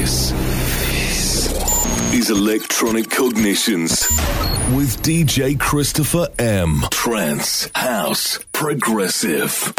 This is Electronic Cognitions with DJ Christopher M. Trance, House, Progressive.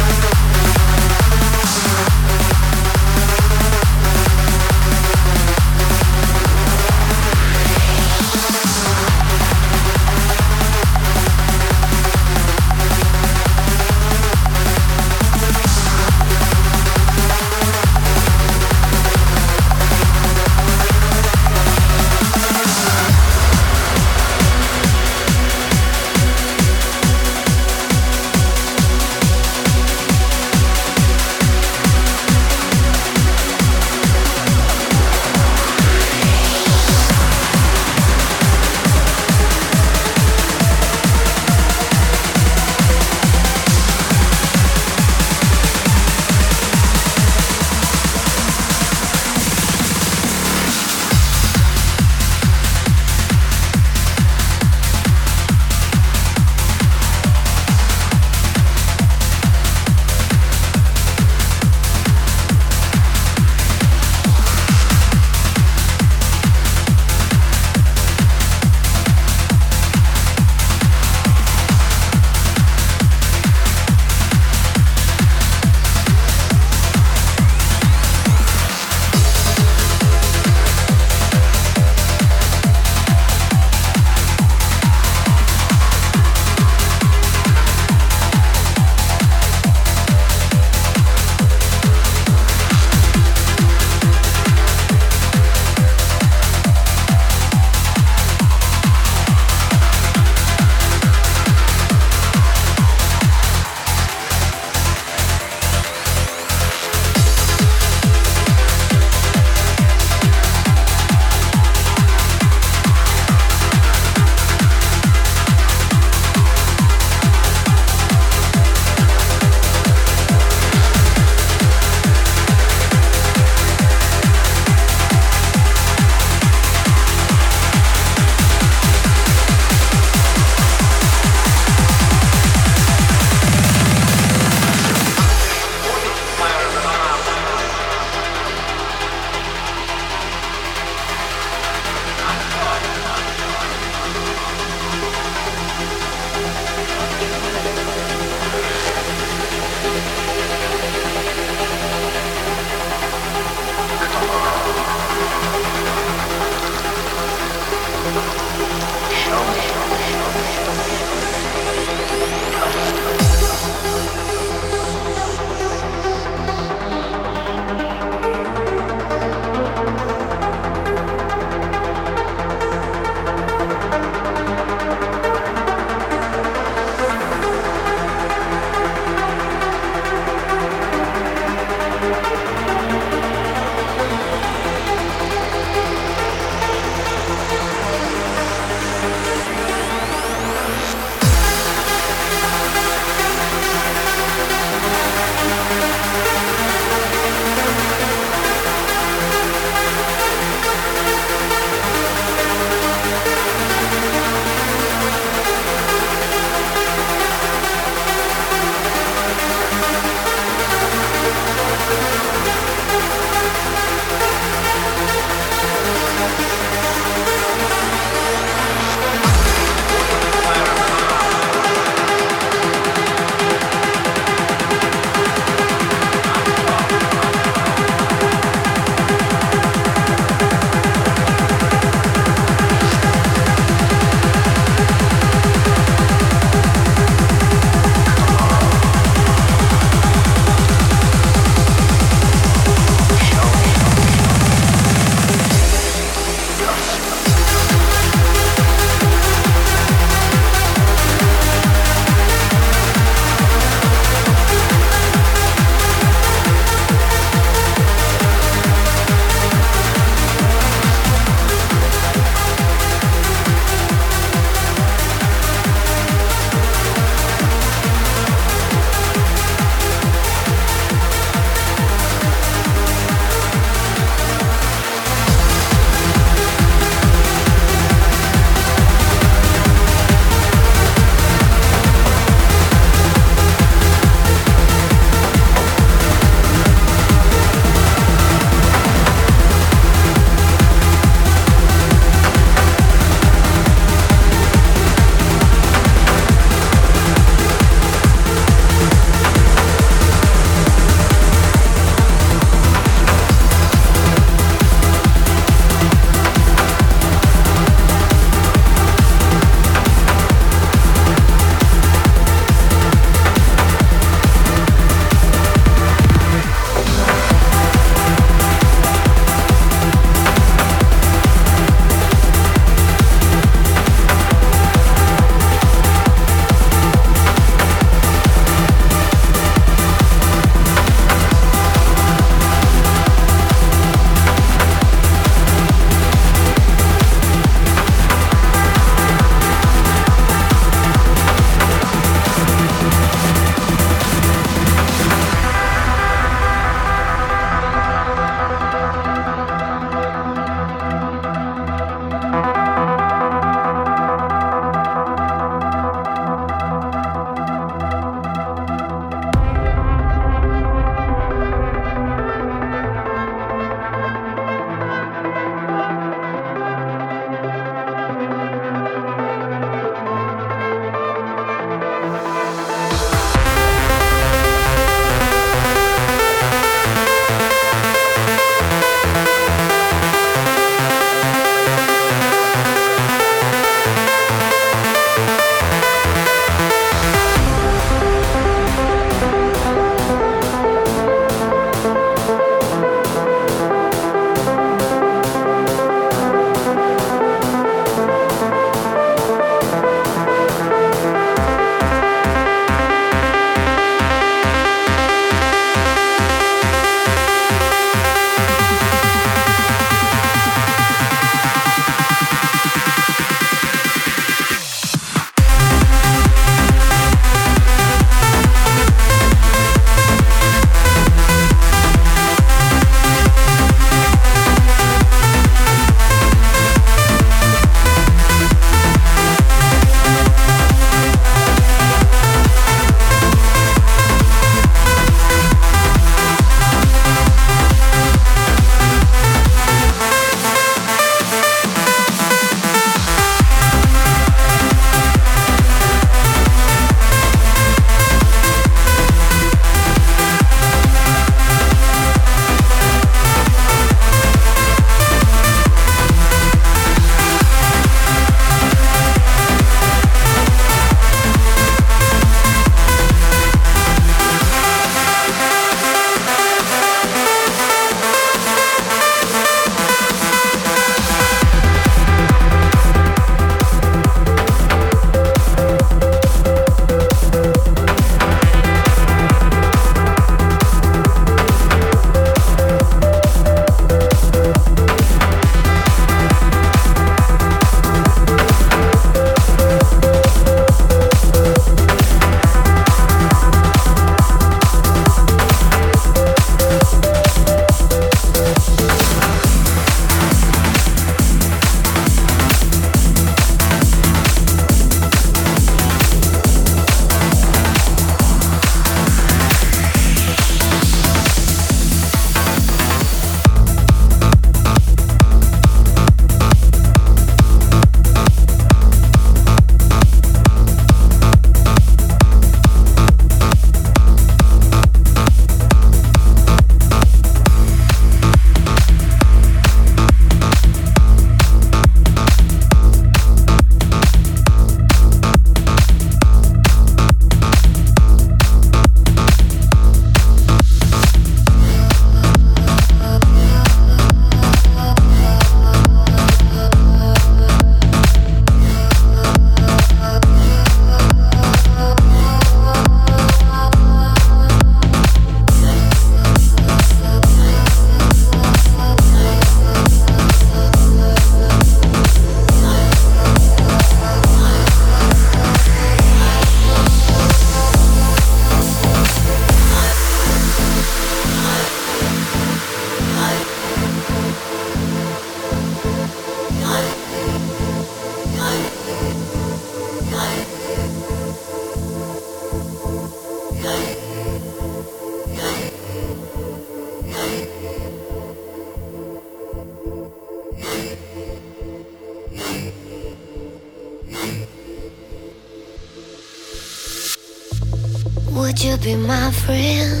Be my friend